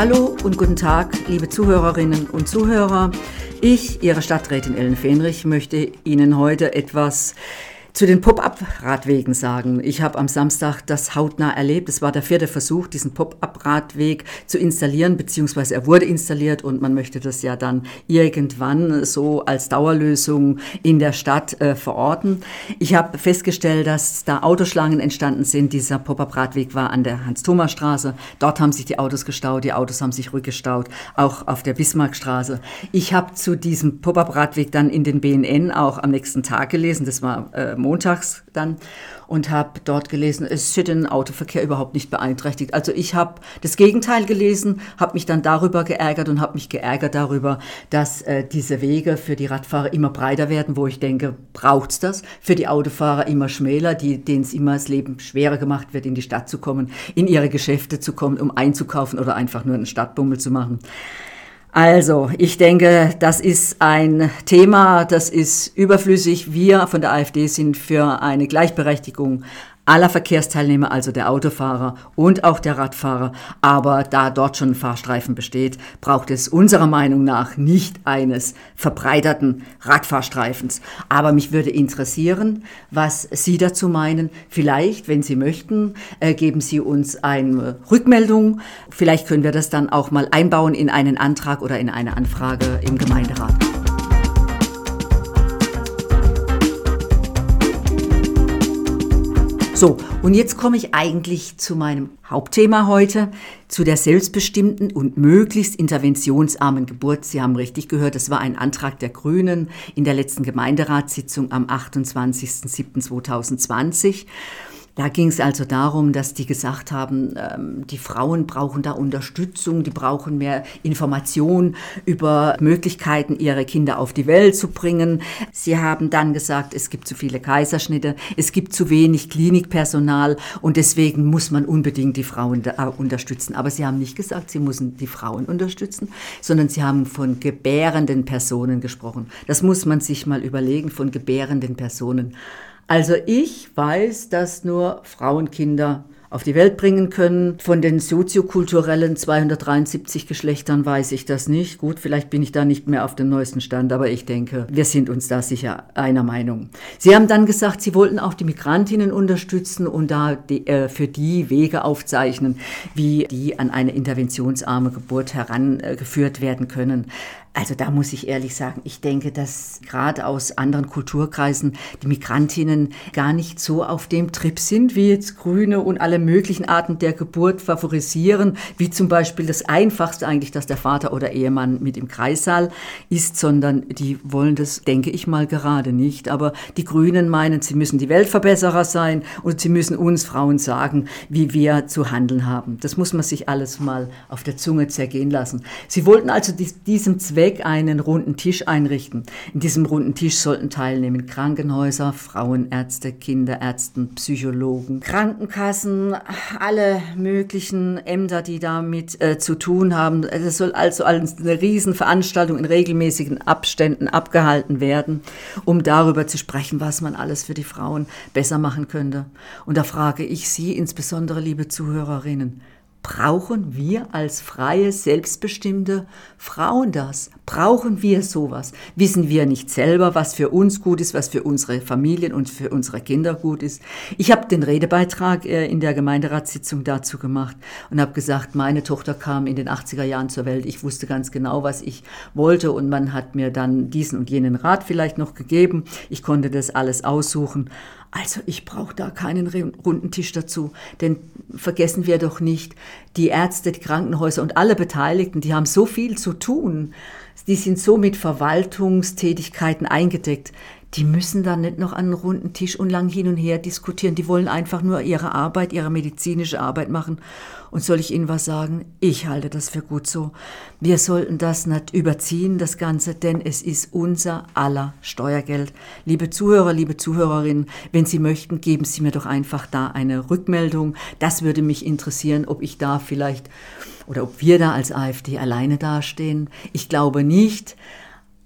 Hallo und guten Tag, liebe Zuhörerinnen und Zuhörer. Ich, Ihre Stadträtin Ellen Fenrich, möchte Ihnen heute etwas zu den Pop-up-Radwegen sagen. Ich habe am Samstag das hautnah erlebt. Es war der vierte Versuch, diesen Pop-up-Radweg zu installieren, beziehungsweise er wurde installiert und man möchte das ja dann irgendwann so als Dauerlösung in der Stadt äh, verorten. Ich habe festgestellt, dass da Autoschlangen entstanden sind. Dieser Pop-up-Radweg war an der Hans-Thomas-Straße. Dort haben sich die Autos gestaut, die Autos haben sich rückgestaut, auch auf der Bismarckstraße. Ich habe zu diesem Pop-up-Radweg dann in den BNN auch am nächsten Tag gelesen. Das war äh, montags dann und habe dort gelesen, es wird den Autoverkehr überhaupt nicht beeinträchtigt. Also ich habe das Gegenteil gelesen, habe mich dann darüber geärgert und habe mich geärgert darüber, dass äh, diese Wege für die Radfahrer immer breiter werden, wo ich denke, braucht's das? Für die Autofahrer immer schmäler, die, denen es immer das Leben schwerer gemacht wird, in die Stadt zu kommen, in ihre Geschäfte zu kommen, um einzukaufen oder einfach nur einen Stadtbummel zu machen. Also, ich denke, das ist ein Thema, das ist überflüssig. Wir von der AfD sind für eine Gleichberechtigung aller Verkehrsteilnehmer, also der Autofahrer und auch der Radfahrer. Aber da dort schon ein Fahrstreifen besteht, braucht es unserer Meinung nach nicht eines verbreiterten Radfahrstreifens. Aber mich würde interessieren, was Sie dazu meinen. Vielleicht, wenn Sie möchten, äh, geben Sie uns eine Rückmeldung. Vielleicht können wir das dann auch mal einbauen in einen Antrag oder in eine Anfrage im Gemeinderat. So, und jetzt komme ich eigentlich zu meinem Hauptthema heute, zu der selbstbestimmten und möglichst interventionsarmen Geburt. Sie haben richtig gehört, das war ein Antrag der Grünen in der letzten Gemeinderatssitzung am 28.07.2020. Da ging es also darum, dass die gesagt haben, ähm, die Frauen brauchen da Unterstützung, die brauchen mehr Information über Möglichkeiten, ihre Kinder auf die Welt zu bringen. Sie haben dann gesagt, es gibt zu viele Kaiserschnitte, es gibt zu wenig Klinikpersonal und deswegen muss man unbedingt die Frauen äh, unterstützen. Aber sie haben nicht gesagt, sie müssen die Frauen unterstützen, sondern sie haben von gebärenden Personen gesprochen. Das muss man sich mal überlegen, von gebärenden Personen. Also ich weiß, dass nur Frauenkinder auf die Welt bringen können. Von den soziokulturellen 273 Geschlechtern weiß ich das nicht. Gut, vielleicht bin ich da nicht mehr auf dem neuesten Stand, aber ich denke, wir sind uns da sicher einer Meinung. Sie haben dann gesagt, Sie wollten auch die Migrantinnen unterstützen und da die, äh, für die Wege aufzeichnen, wie die an eine interventionsarme Geburt herangeführt werden können. Also da muss ich ehrlich sagen, ich denke, dass gerade aus anderen Kulturkreisen die Migrantinnen gar nicht so auf dem Trip sind, wie jetzt Grüne und alle möglichen Arten der Geburt favorisieren, wie zum Beispiel das Einfachste eigentlich, dass der Vater oder Ehemann mit im Kreissaal ist, sondern die wollen das, denke ich mal, gerade nicht. Aber die Grünen meinen, sie müssen die Weltverbesserer sein und sie müssen uns Frauen sagen, wie wir zu handeln haben. Das muss man sich alles mal auf der Zunge zergehen lassen. Sie wollten also diesem Zweck einen runden Tisch einrichten. In diesem runden Tisch sollten teilnehmen Krankenhäuser, Frauenärzte, Kinderärzte, Psychologen, Krankenkassen, alle möglichen Ämter, die damit äh, zu tun haben. Es soll also als eine Riesenveranstaltung in regelmäßigen Abständen abgehalten werden, um darüber zu sprechen, was man alles für die Frauen besser machen könnte. Und da frage ich Sie insbesondere, liebe Zuhörerinnen, Brauchen wir als freie, selbstbestimmte Frauen das? Brauchen wir sowas? Wissen wir nicht selber, was für uns gut ist, was für unsere Familien und für unsere Kinder gut ist? Ich habe den Redebeitrag äh, in der Gemeinderatssitzung dazu gemacht und habe gesagt, meine Tochter kam in den 80er Jahren zur Welt. Ich wusste ganz genau, was ich wollte und man hat mir dann diesen und jenen Rat vielleicht noch gegeben. Ich konnte das alles aussuchen. Also ich brauche da keinen runden Tisch dazu, denn vergessen wir doch nicht, die Ärzte, die Krankenhäuser und alle Beteiligten, die haben so viel zu tun, die sind so mit Verwaltungstätigkeiten eingedeckt die müssen dann nicht noch an einen runden Tisch und lang hin und her diskutieren. Die wollen einfach nur ihre Arbeit, ihre medizinische Arbeit machen. Und soll ich Ihnen was sagen? Ich halte das für gut so. Wir sollten das nicht überziehen, das Ganze, denn es ist unser aller Steuergeld. Liebe Zuhörer, liebe Zuhörerinnen, wenn Sie möchten, geben Sie mir doch einfach da eine Rückmeldung. Das würde mich interessieren, ob ich da vielleicht oder ob wir da als AfD alleine dastehen. Ich glaube nicht.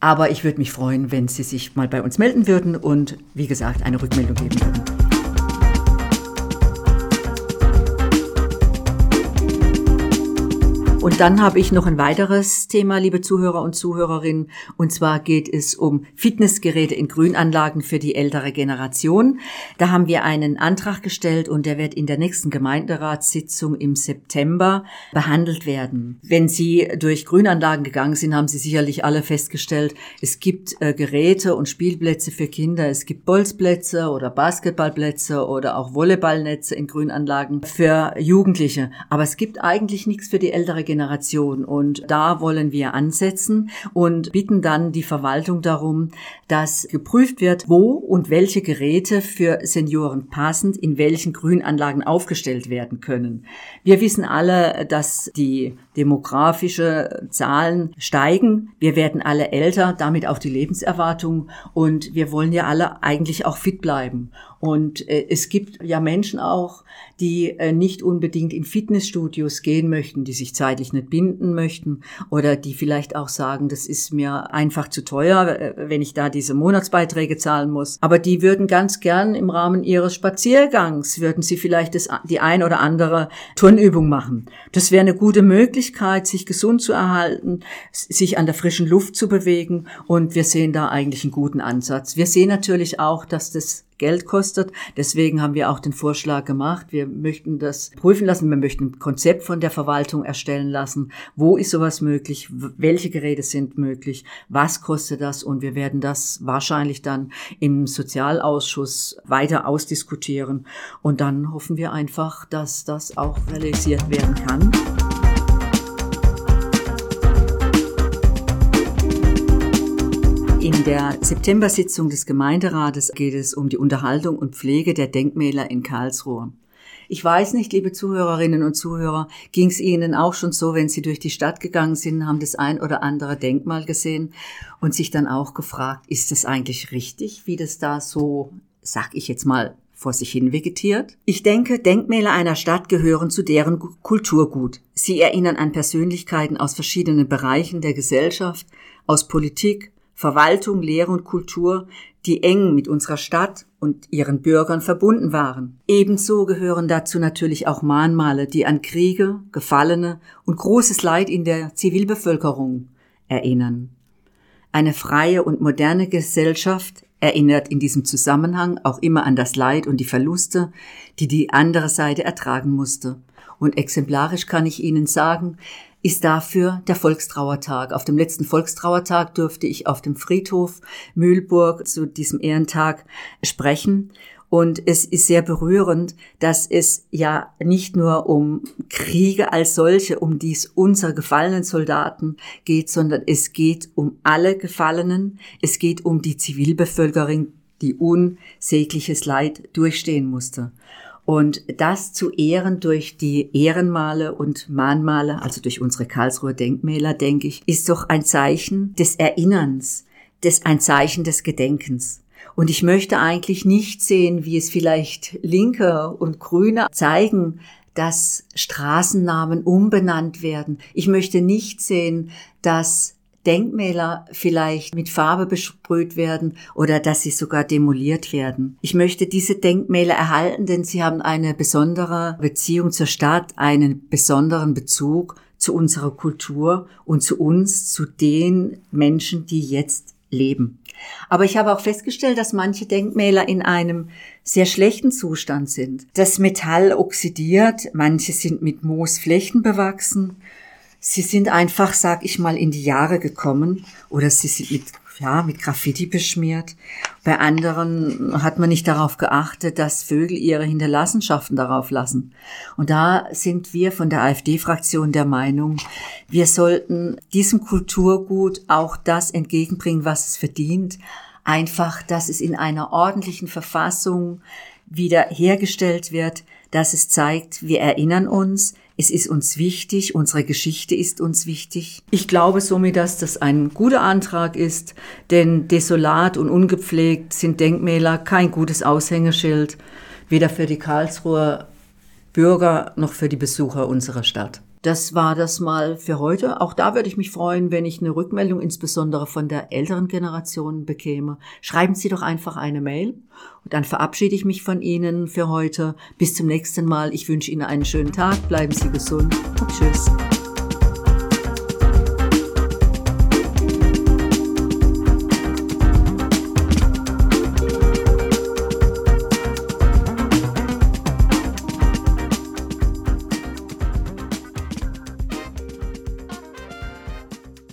Aber ich würde mich freuen, wenn Sie sich mal bei uns melden würden und wie gesagt eine Rückmeldung geben würden. Und dann habe ich noch ein weiteres Thema, liebe Zuhörer und Zuhörerinnen. Und zwar geht es um Fitnessgeräte in Grünanlagen für die ältere Generation. Da haben wir einen Antrag gestellt und der wird in der nächsten Gemeinderatssitzung im September behandelt werden. Wenn Sie durch Grünanlagen gegangen sind, haben Sie sicherlich alle festgestellt, es gibt äh, Geräte und Spielplätze für Kinder. Es gibt Bolzplätze oder Basketballplätze oder auch Volleyballnetze in Grünanlagen für Jugendliche. Aber es gibt eigentlich nichts für die ältere Generation. Und da wollen wir ansetzen und bitten dann die Verwaltung darum, dass geprüft wird, wo und welche Geräte für Senioren passend in welchen Grünanlagen aufgestellt werden können. Wir wissen alle, dass die demografische Zahlen steigen. Wir werden alle älter, damit auch die Lebenserwartung. Und wir wollen ja alle eigentlich auch fit bleiben. Und äh, es gibt ja Menschen auch, die äh, nicht unbedingt in Fitnessstudios gehen möchten, die sich zeitlich nicht binden möchten oder die vielleicht auch sagen, das ist mir einfach zu teuer, äh, wenn ich da diese Monatsbeiträge zahlen muss. Aber die würden ganz gern im Rahmen ihres Spaziergangs, würden sie vielleicht das, die ein oder andere Turnübung machen. Das wäre eine gute Möglichkeit, sich gesund zu erhalten, sich an der frischen Luft zu bewegen und wir sehen da eigentlich einen guten Ansatz. Wir sehen natürlich auch, dass das Geld kostet. Deswegen haben wir auch den Vorschlag gemacht. Wir möchten das prüfen lassen. Wir möchten ein Konzept von der Verwaltung erstellen lassen. Wo ist sowas möglich? Welche Geräte sind möglich? Was kostet das? Und wir werden das wahrscheinlich dann im Sozialausschuss weiter ausdiskutieren. Und dann hoffen wir einfach, dass das auch realisiert werden kann. In der September-Sitzung des Gemeinderates geht es um die Unterhaltung und Pflege der Denkmäler in Karlsruhe. Ich weiß nicht, liebe Zuhörerinnen und Zuhörer, ging es Ihnen auch schon so, wenn Sie durch die Stadt gegangen sind, haben das ein oder andere Denkmal gesehen und sich dann auch gefragt, ist es eigentlich richtig, wie das da so, sag ich jetzt mal, vor sich hin vegetiert? Ich denke, Denkmäler einer Stadt gehören zu deren Kulturgut. Sie erinnern an Persönlichkeiten aus verschiedenen Bereichen der Gesellschaft, aus Politik, Verwaltung, Lehre und Kultur, die eng mit unserer Stadt und ihren Bürgern verbunden waren. Ebenso gehören dazu natürlich auch Mahnmale, die an Kriege, Gefallene und großes Leid in der Zivilbevölkerung erinnern. Eine freie und moderne Gesellschaft erinnert in diesem Zusammenhang auch immer an das Leid und die Verluste, die die andere Seite ertragen musste. Und exemplarisch kann ich Ihnen sagen, ist dafür der Volkstrauertag. Auf dem letzten Volkstrauertag durfte ich auf dem Friedhof Mühlburg zu diesem Ehrentag sprechen. Und es ist sehr berührend, dass es ja nicht nur um Kriege als solche, um dies unserer gefallenen Soldaten geht, sondern es geht um alle Gefallenen. Es geht um die Zivilbevölkerung, die unsägliches Leid durchstehen musste. Und das zu ehren durch die Ehrenmale und Mahnmale, also durch unsere Karlsruher Denkmäler, denke ich, ist doch ein Zeichen des Erinnerns, des, ein Zeichen des Gedenkens. Und ich möchte eigentlich nicht sehen, wie es vielleicht Linke und Grüne zeigen, dass Straßennamen umbenannt werden. Ich möchte nicht sehen, dass Denkmäler vielleicht mit Farbe besprüht werden oder dass sie sogar demoliert werden. Ich möchte diese Denkmäler erhalten, denn sie haben eine besondere Beziehung zur Stadt, einen besonderen Bezug zu unserer Kultur und zu uns, zu den Menschen, die jetzt leben. Aber ich habe auch festgestellt, dass manche Denkmäler in einem sehr schlechten Zustand sind. Das Metall oxidiert, manche sind mit Moosflächen bewachsen Sie sind einfach, sag ich mal, in die Jahre gekommen oder sie sind mit, ja, mit Graffiti beschmiert. Bei anderen hat man nicht darauf geachtet, dass Vögel ihre Hinterlassenschaften darauf lassen. Und da sind wir von der AfD-Fraktion der Meinung, wir sollten diesem Kulturgut auch das entgegenbringen, was es verdient. Einfach, dass es in einer ordentlichen Verfassung wieder hergestellt wird, dass es zeigt, wir erinnern uns, es ist uns wichtig, unsere Geschichte ist uns wichtig. Ich glaube somit, dass das ein guter Antrag ist, denn desolat und ungepflegt sind Denkmäler kein gutes Aushängeschild, weder für die Karlsruher Bürger noch für die Besucher unserer Stadt. Das war das mal für heute. Auch da würde ich mich freuen, wenn ich eine Rückmeldung insbesondere von der älteren Generation bekäme. Schreiben Sie doch einfach eine Mail und dann verabschiede ich mich von Ihnen für heute. Bis zum nächsten Mal. Ich wünsche Ihnen einen schönen Tag. Bleiben Sie gesund und tschüss.